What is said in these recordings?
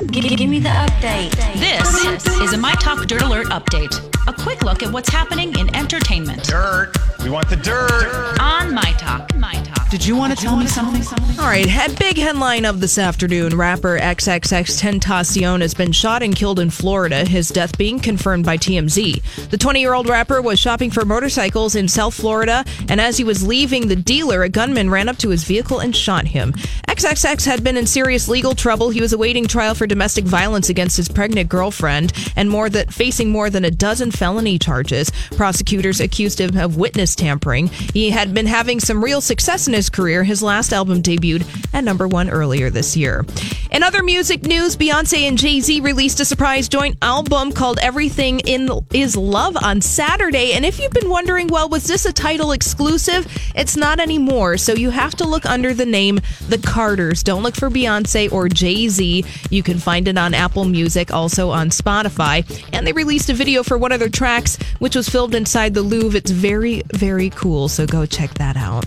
Give, give me the update. This is a My Talk Dirt Alert update. A quick look at what's happening in entertainment Dirt. We want the dirt. on My Talk. My Talk. Did you want to tell me something? All right, head big headline of this afternoon. Rapper XXX Tentacion has been shot and killed in Florida, his death being confirmed by TMZ. The 20 year old rapper was shopping for motorcycles in South Florida, and as he was leaving the dealer, a gunman ran up to his vehicle and shot him. XXX had been in serious legal trouble. He was awaiting trial for domestic violence against his pregnant girlfriend and more that facing more than a dozen felony charges. Prosecutors accused him of witness tampering. He had been having some real success in his career. His last album debuted at number one earlier this year. In other music news, Beyonce and Jay Z released a surprise joint album called Everything in Is Love on Saturday. And if you've been wondering, well, was this a Tidal exclusive? It's not anymore. So you have to look under the name The Carters. Don't look for Beyonce or Jay Z. You can find it on Apple Music, also on Spotify. And they released a video for one of their tracks, which was filmed inside the Louvre. It's very, very cool. So go check that out.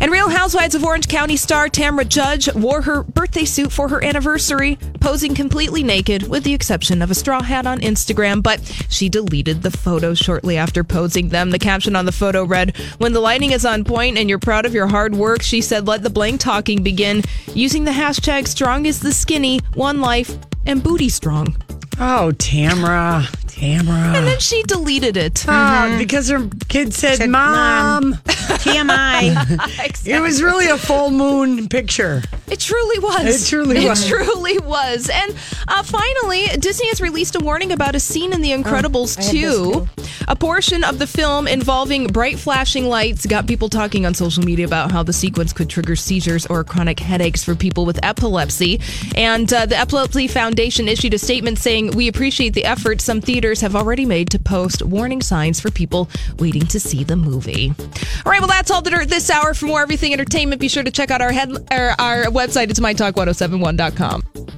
And Real Housewives of Orange County star Tamra Judge wore her birthday suit for her anniversary, posing completely naked, with the exception of a straw hat on Instagram. But she deleted the photos shortly after posing them. The caption on the photo read, When the lighting is on point and you're proud of your hard work, she said, let the blank talking begin using the hashtag strong is the skinny, one life, and booty strong. Oh, Tamara. Tamara. And then she deleted it. Ah, because her kid said, Mom. TMI. It was really a full moon picture. It truly was. It truly was. It truly was. And uh, finally, Disney has released a warning about a scene in The Incredibles 2. A portion of the film involving bright flashing lights got people talking on social media about how the sequence could trigger seizures or chronic headaches for people with epilepsy. And uh, the Epilepsy Foundation issued a statement saying, We appreciate the effort some theaters have already made to post warning signs for people waiting to see the movie. All right, well, that's all the dirt this hour. For more everything entertainment, be sure to check out our head, our website. It's mytalk1071.com.